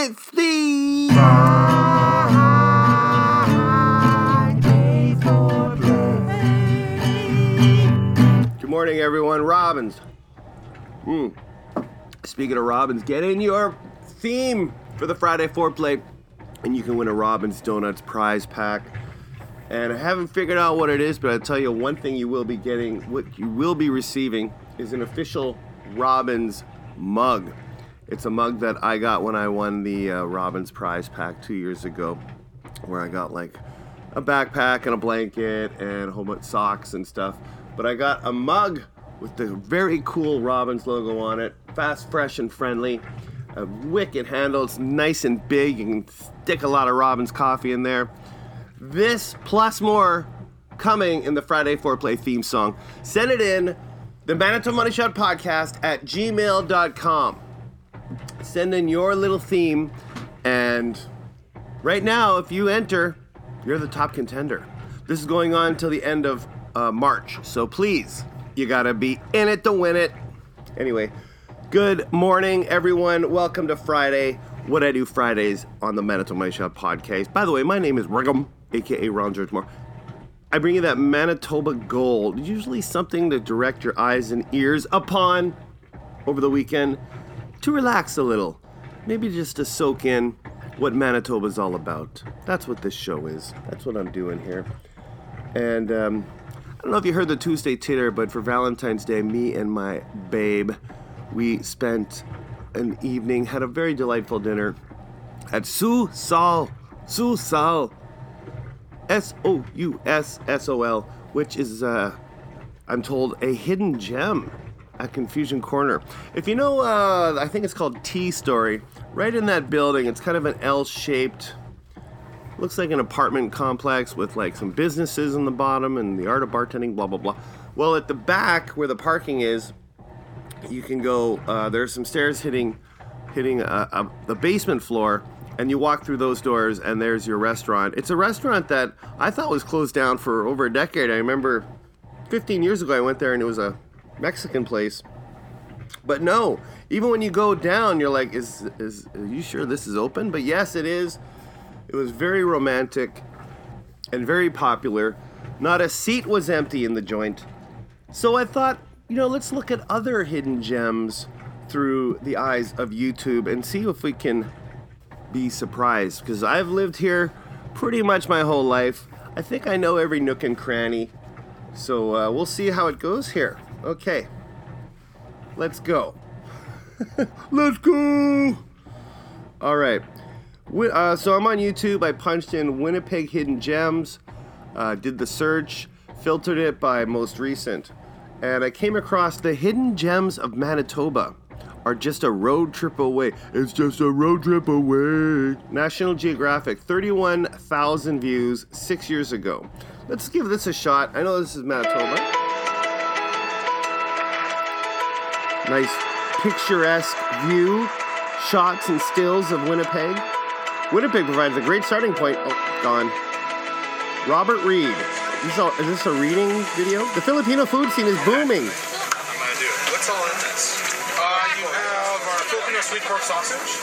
It's the Friday foreplay. Good morning, everyone. Robin's. Hmm. Speaking of Robin's, get in your theme for the Friday foreplay, and you can win a Robin's Donuts prize pack. And I haven't figured out what it is, but I'll tell you one thing you will be getting, what you will be receiving, is an official Robin's mug. It's a mug that I got when I won the uh, Robin's prize pack two years ago, where I got like a backpack and a blanket and a whole bunch of socks and stuff. But I got a mug with the very cool Robin's logo on it, fast, fresh, and friendly. A wicked handle, it's nice and big. You can stick a lot of Robin's coffee in there. This plus more coming in the Friday Foreplay theme song. Send it in the Manitoba Money Shot podcast at gmail.com. Send in your little theme, and right now, if you enter, you're the top contender. This is going on until the end of uh, March, so please, you gotta be in it to win it. Anyway, good morning, everyone. Welcome to Friday. What I do Fridays on the Manitoba Shot podcast. By the way, my name is Riggum, aka Ron George Moore. I bring you that Manitoba gold, usually something to direct your eyes and ears upon over the weekend to relax a little, maybe just to soak in what Manitoba's all about. That's what this show is. That's what I'm doing here. And um, I don't know if you heard the Tuesday titter, but for Valentine's Day, me and my babe, we spent an evening, had a very delightful dinner at Sous Sol, Sous Sol, S O U S S O L, which is, uh, I'm told, a hidden gem at Confusion Corner. If you know, uh, I think it's called T Story, right in that building, it's kind of an L shaped, looks like an apartment complex with like some businesses in the bottom and the art of bartending, blah, blah, blah. Well, at the back where the parking is, you can go, uh, there's some stairs hitting, hitting uh, uh, the basement floor and you walk through those doors and there's your restaurant. It's a restaurant that I thought was closed down for over a decade. I remember 15 years ago I went there and it was a Mexican place. But no, even when you go down, you're like, is is are you sure this is open? But yes, it is. It was very romantic and very popular. Not a seat was empty in the joint. So I thought, you know, let's look at other hidden gems through the eyes of YouTube and see if we can be surprised because I've lived here pretty much my whole life. I think I know every nook and cranny. So uh, we'll see how it goes here. Okay. Let's go. Let's go. All right. Uh, so I'm on YouTube. I punched in Winnipeg Hidden Gems, uh, did the search, filtered it by most recent, and I came across the Hidden Gems of Manitoba are just a road trip away. It's just a road trip away. National Geographic, 31,000 views six years ago. Let's give this a shot. I know this is Manitoba. Nice picturesque view, shots and stills of Winnipeg. Winnipeg provides a great starting point. Oh, gone. Robert Reed. Is this, a, is this a reading video? The Filipino food scene is booming. I'm gonna do it. What's all in this? Uh, you have our Filipino sweet pork sausage.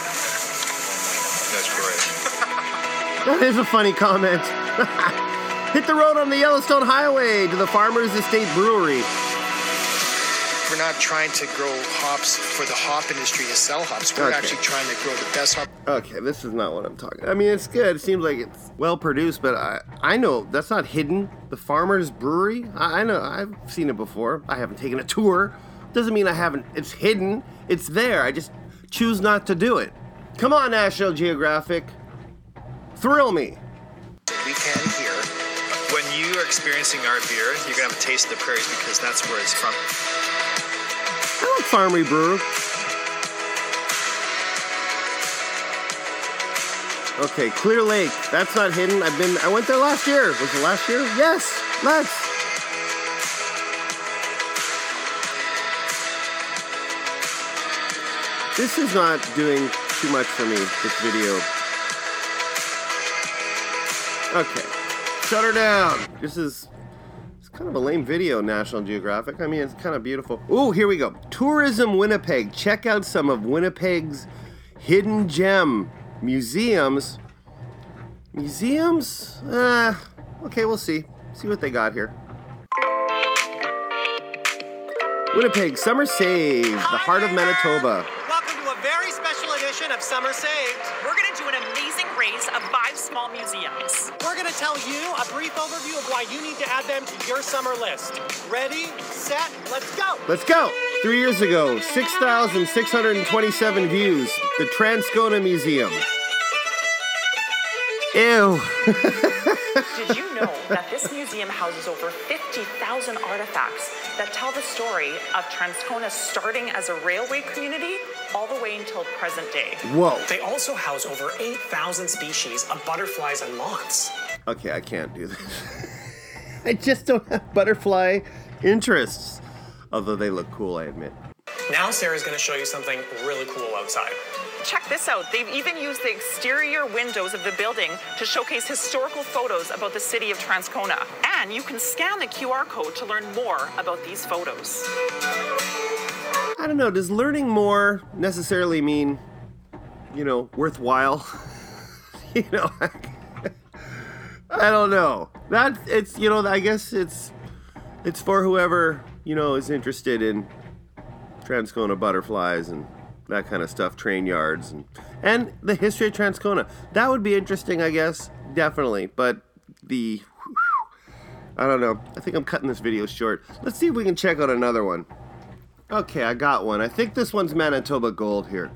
That's great. That is a funny comment. Hit the road on the Yellowstone Highway to the Farmery Estate Brewery. We're not trying to grow hops for the hop industry to sell hops. We're Okay. actually trying to grow the best hop. Okay, this is not what I'm talking. I mean, it's good. It seems like it's well produced, but I I know that's not hidden. The Farmery Brewery. I, I know. I've seen it before. I haven't taken a tour. Doesn't mean I haven't. It's hidden. It's there. I just choose not to do it. Come on, National Geographic. Thrill me. We can here. When you are experiencing our beer, you're gonna have a taste of the prairies because that's where it's from. I like Farmery Brew. Okay, Clear Lake. That's not hidden. I've been. I went there last year. Was it last year? Yes. Let's. This is not doing too much for me. This video. Okay, shut her down. This is kind of a lame video, National Geographic. I mean, it's kind of beautiful. Ooh, here we go. Tourism Winnipeg. Check out some of Winnipeg's hidden gem Museums. Museums? Uh, okay, we'll see. See what they got here. Winnipeg Summer Save, the heart of Manitoba. Welcome to a very special edition of Summer Saved. We're going race of five small museums. We're going to tell you a brief overview of why you need to add them to your summer list. Ready, set, let's go. Let's go. Three years ago, 6,627 views. The Transcona Museum. Ew. Did you know that this museum houses over 50,000 artifacts that tell the story of Transcona starting as a railway community all the way until present day? Whoa. They also house over 8,000 species of butterflies and moths. Okay, I can't do this. I just don't have butterfly interests. Although they look cool, I admit. Now Sarah's going to show you something really cool outside. Check this out. They've even used the exterior windows of the building to showcase historical photos about the city of Transcona. And you can scan the QR code to learn more about these photos. I don't know. Does learning more necessarily mean, you know, worthwhile? you know, I don't know. That it's you know I guess it's it's for whoever you know is interested in Transcona butterflies and that kind of stuff, train yards and and the history of Transcona. That would be interesting, I guess, definitely. But the I don't know. I think I'm cutting this video short. Let's see if we can check out another one. Okay, I got one. I think this one's Manitoba Gold here.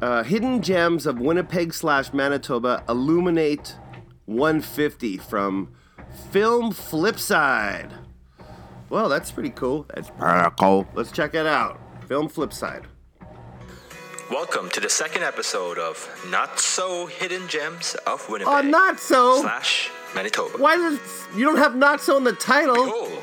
Uh, hidden gems of Winnipeg slash Manitoba illuminate 150 from Film Flipside. Well, that's pretty cool. That's pretty cool. Let's check it out. Film Flipside. Welcome to the second episode of Not So Hidden Gems of Winnipeg. Oh, not so. Slash Manitoba. Why does you don't have not so in the title? Goal.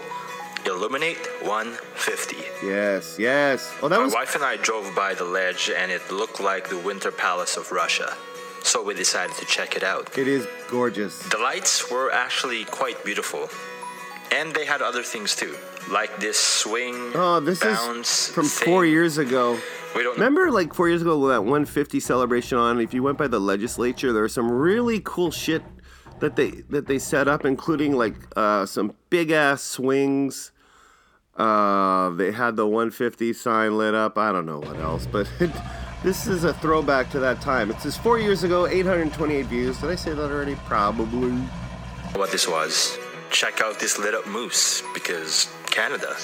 Illuminate 150. Yes, yes. Oh, that My was wife and I drove by the ledge and it looked like the Winter Palace of Russia. So we decided to check it out. it is gorgeous. The lights were actually quite beautiful. And they had other things too, like this swing. Oh, this bounce is from thing. four years ago. We don't Remember, like four years ago, that 150 celebration on. If you went by the legislature, there was some really cool shit that they that they set up, including like uh, some big ass swings. Uh, they had the 150 sign lit up. I don't know what else, but this is a throwback to that time. It says four years ago, 828 views. Did I say that already? Probably. what this was. Check out this lit up moose because Canada.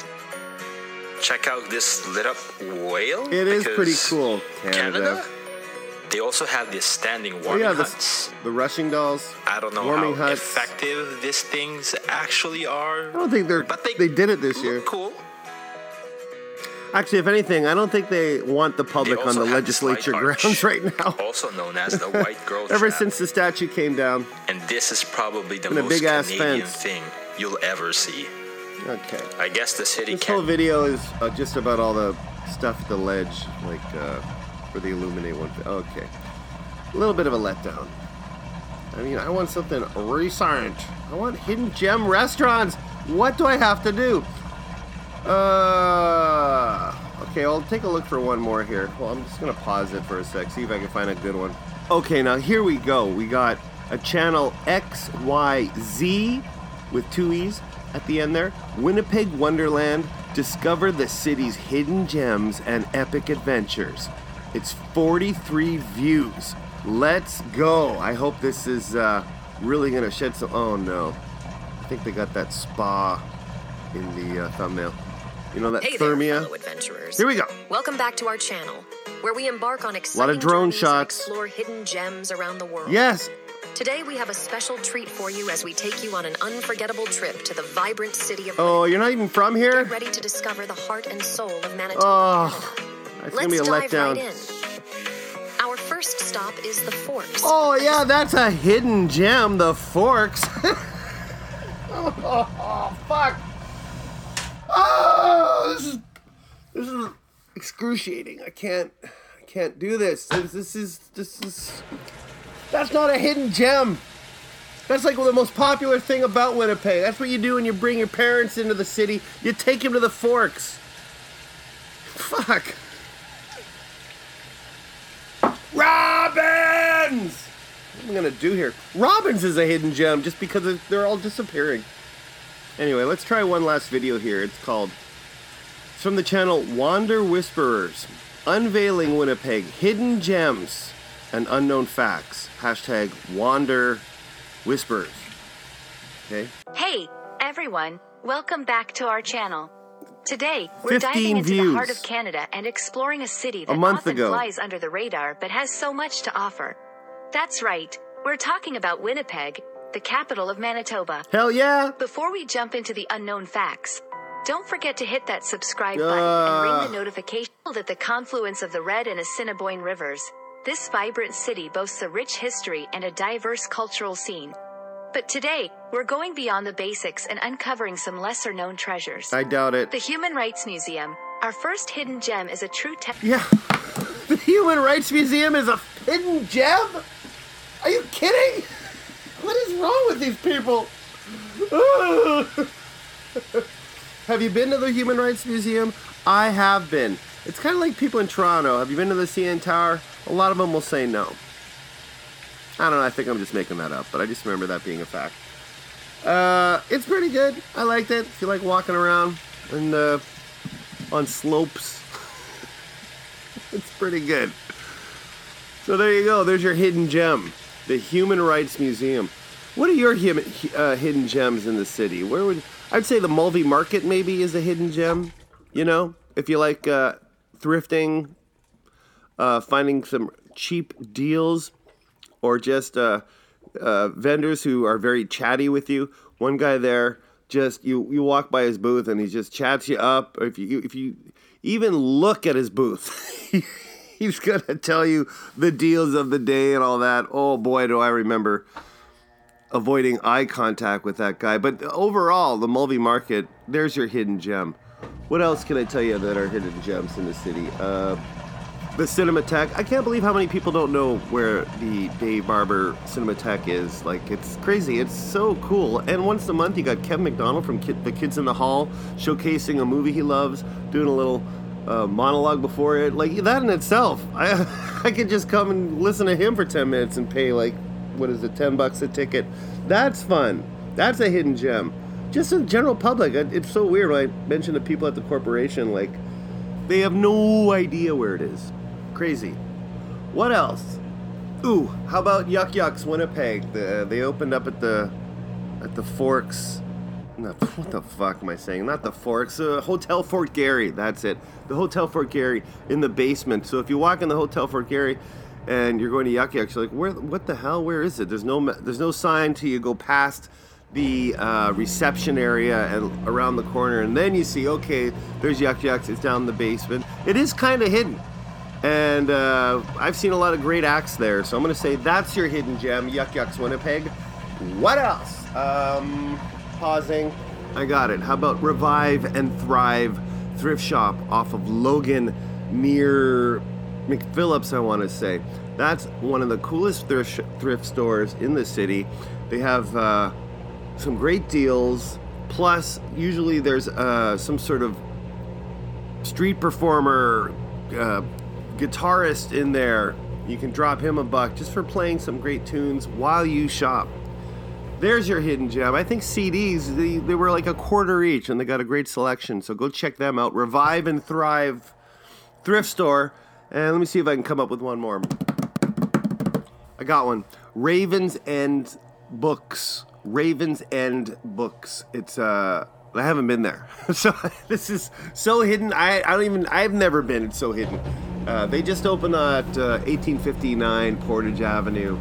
Check out this lit up whale. It is pretty cool, Canada. They also have these standing Oh warming yeah, huts. The rushing dolls. I don't know warming how huts. effective these things actually are. I don't think they're. but they, they did it this year. Cool. Actually, if anything, I don't think they want the public on the have this light legislature arch, grounds right now. Also known as the white girl Ever trap. since the statue came down. and this is probably the most big-ass Canadian fence. thing you'll ever see. Okay. I guess the city This whole can't. video is uh, just about all the stuff at the ledge, like uh, for the Illuminate one. Okay. A little bit of a letdown. I mean, I want something recent. I want hidden gem restaurants. What do I have to do? Uh, okay, I'll take a look for one more here. Well, I'm just gonna pause it for a sec, see if I can find a good one. Okay, now here we go. We got a channel XYZ with two E's at the end there. Winnipeg Wonderland. Discover the city's hidden gems and epic adventures. It's 43 views. Let's go. I hope this is uh, really gonna shed some. Oh no. I think they got that spa in the uh, thumbnail. You know that Hey there, Thermëa? fellow adventurers. Here we go. Welcome back to our channel, where we embark on exciting a lot of drone shots. explore hidden gems around the world. Yes. Today we have a special treat for you as we take you on an unforgettable trip to the vibrant city of. Oh, you're not even from here? Get ready to discover the heart and soul of Manitoba. Oh, it's Let's gonna be a letdown. right in. Stop is the Forks. Oh yeah, that's a hidden gem, the forks. oh, fuck. Oh, this is this is excruciating. I can't I can't do this. This, this is this is that's not a hidden gem. That's like the most popular thing about Winnipeg. That's what you do when you bring your parents into the city. You take them to the forks. Fuck. Robin! What am I gonna do here? Robin's is a hidden gem just because they're all disappearing. Anyway, let's try one last video here. It's called. It's from the channel Wander Whisperers, unveiling Winnipeg hidden gems and unknown facts. Hashtag Wander Whispers. Okay. Hey, everyone, welcome back to our channel. Today, we're 15 diving into views. the heart of Canada and exploring a city that a month often ago. flies under the radar but has so much to offer. That's right, we're talking about Winnipeg, the capital of Manitoba. Hell yeah! Before we jump into the unknown facts, don't forget to hit that subscribe button and ring Ah. the notification bell at the confluence of the Red and Assiniboine rivers. This vibrant city boasts a rich history and a diverse cultural scene. But today, we're going beyond the basics and uncovering some lesser known treasures. I doubt it. The Human Rights Museum, our first hidden gem, is a true te- Yeah. The Human Rights Museum is a hidden gem? Are you kidding? What is wrong with these people? have you been to the Human Rights Museum? I have been. It's kind of like people in Toronto. Have you been to the CN Tower? A lot of them will say no. I don't know. I think I'm just making that up, but I just remember that being a fact. Uh, it's pretty good. I liked it. If you like walking around and uh, on slopes, it's pretty good. So there you go. There's your hidden gem, the Human Rights Museum. What are your uh, hidden gems in the city? Where would I'd say the Mulvey Market maybe is a hidden gem. You know, if you like uh, thrifting, uh, finding some cheap deals, or just uh, uh, vendors who are very chatty with you. One guy there, just you you walk by his booth and he just chats you up. Or if you if you even look at his booth, he's gonna tell you the deals of the day and all that. Oh boy, do I remember avoiding eye contact with that guy. But overall, the Mulvey Market, there's your hidden gem. What else can I tell you that are hidden gems in the city? Uh, the Cinematheque. I can't believe how many people don't know where the Dave Barber Cinematheque is. Like, it's crazy. It's so cool. And once a month, you got Kevin McDonald from The Kids in the Hall showcasing a movie he loves, doing a little uh, monologue before it. Like, that in itself, I, I could just come and listen to him for 10 minutes and pay, like, what is it, 10 bucks a ticket. That's fun. That's a hidden gem. Just the general public, it's so weird when I mention to people at the corporation, like, they have no idea where it is. Crazy. What else? Ooh, how about Yuk Yuk's Winnipeg? The, they opened up at the at the Forks. No, what the fuck am I saying? Not the Forks. Uh, Hotel Fort Garry. That's it. The Hotel Fort Garry in the basement. So if you walk in the Hotel Fort Garry, and you're going to Yuk Yuk's, you're like, where? What the hell? Where is it? There's no there's no sign till you go past the uh, reception area and around the corner, and then you see, okay, there's Yuk Yuk's. It's down in the basement. It is kind of hidden. And uh, I've seen a lot of great acts there, so I'm going to say that's your hidden gem, Yuk Yuk's Winnipeg. What else? Um, pausing. I got it. How about Revive and Thrive Thrift Shop off of Logan near McPhillips, I want to say. That's one of the coolest thrift, thrift stores in the city. They have uh, some great deals. Plus, usually there's uh, some sort of street performer, uh, guitarist in there. You can drop him a buck just for playing some great tunes while you shop. There's your hidden gem. I think CDs, they, they were like a quarter each and they got a great selection. So go check them out. Revive and Thrive Thrift Store. And let me see if I can come up with one more. I got one. Ravens End Books. Ravens End Books. It's uh I haven't been there. so this is so hidden. I, I don't even I've never been. It's so hidden. Uh, they just opened at uh, 1859 Portage Avenue.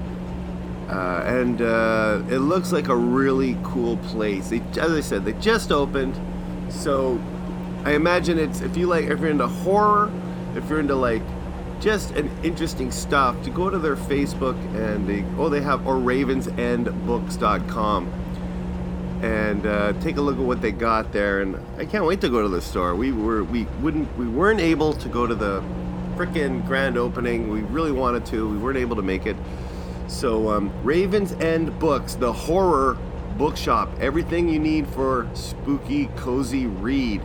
Uh, and uh, it looks like a really cool place. They, as I said, they just opened, so I imagine it's if you like if you're into horror, if you're into like just an interesting stuff, to go to their Facebook and they oh they have or ravensendbooks.com and uh, take a look at what they got there. And I can't wait to go to the store. We were we wouldn't we weren't able to go to the frickin' grand opening. We really wanted to. We weren't able to make it. So um, Ravens End Books, the horror bookshop, everything you need for spooky, cozy read.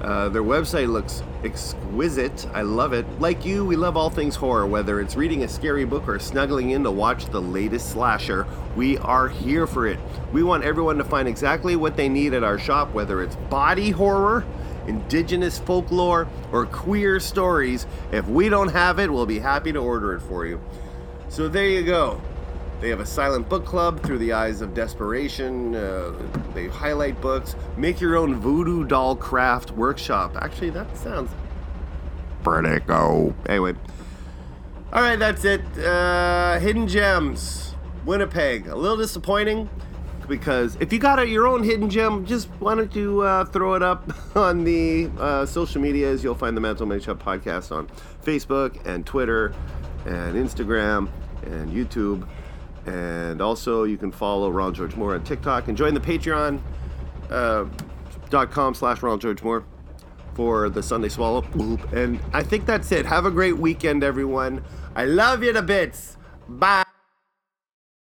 Uh, their website looks exquisite. I love it. Like you, we love all things horror, whether it's reading a scary book or snuggling in to watch the latest slasher. We are here for it. We want everyone to find exactly what they need at our shop, whether it's body horror, indigenous folklore, or queer stories. If we don't have it, we'll be happy to order it for you. So there you go. They have a silent book club through the eyes of desperation. Uh, they highlight books. Make your own voodoo doll craft workshop. Actually, that sounds pretty cool. Anyway, all right, that's it. Uh, Hidden Gems, Winnipeg. A little disappointing because if you got a, your own hidden gem, just why don't you uh, throw it up on the uh, social medias? You'll find the Mental Makeup podcast on Facebook and Twitter and Instagram and YouTube. And also, you can follow Ron George Moore on TikTok and join the Patreon uh, Ronald George Moore for the Sunday Swallow. And I think that's it. Have a great weekend, everyone. I love you to bits. Bye.